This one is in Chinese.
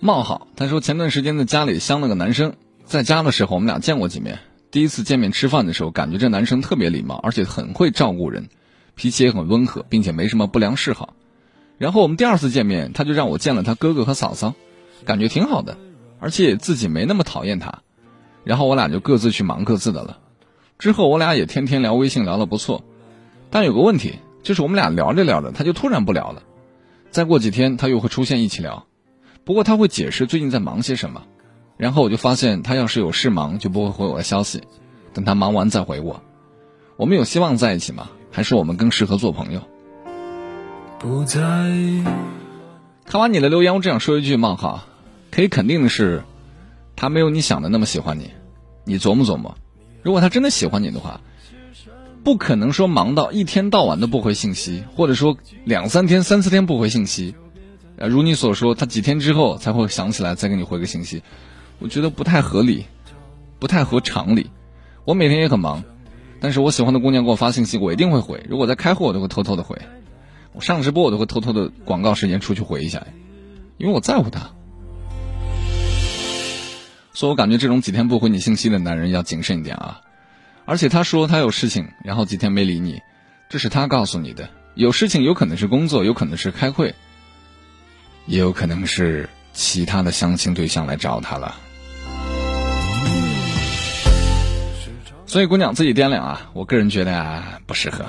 冒号，他说前段时间在家里相了个男生，在家的时候我们俩见过几面。第一次见面吃饭的时候，感觉这男生特别礼貌，而且很会照顾人，脾气也很温和，并且没什么不良嗜好。然后我们第二次见面，他就让我见了他哥哥和嫂嫂，感觉挺好的，而且自己没那么讨厌他。然后我俩就各自去忙各自的了。之后我俩也天天聊微信，聊得不错。但有个问题，就是我们俩聊着聊着，他就突然不聊了。再过几天，他又会出现一起聊，不过他会解释最近在忙些什么。然后我就发现，他要是有事忙，就不会回我的消息，等他忙完再回我。我们有希望在一起吗？还是我们更适合做朋友？不在。看完你的留言，我只想说一句：冒号，可以肯定的是，他没有你想的那么喜欢你。你琢磨琢磨，如果他真的喜欢你的话，不可能说忙到一天到晚都不回信息，或者说两三天、三四天不回信息。啊，如你所说，他几天之后才会想起来再给你回个信息，我觉得不太合理，不太合常理。我每天也很忙，但是我喜欢的姑娘给我发信息，我一定会回。如果在开会，我都会偷偷的回。我上直播我都会偷偷的广告时间出去回一下，因为我在乎他，所以我感觉这种几天不回你信息的男人要谨慎一点啊。而且他说他有事情，然后几天没理你，这是他告诉你的。有事情有可能是工作，有可能是开会，也有可能是其他的相亲对象来找他了。所以姑娘自己掂量啊，我个人觉得啊不适合。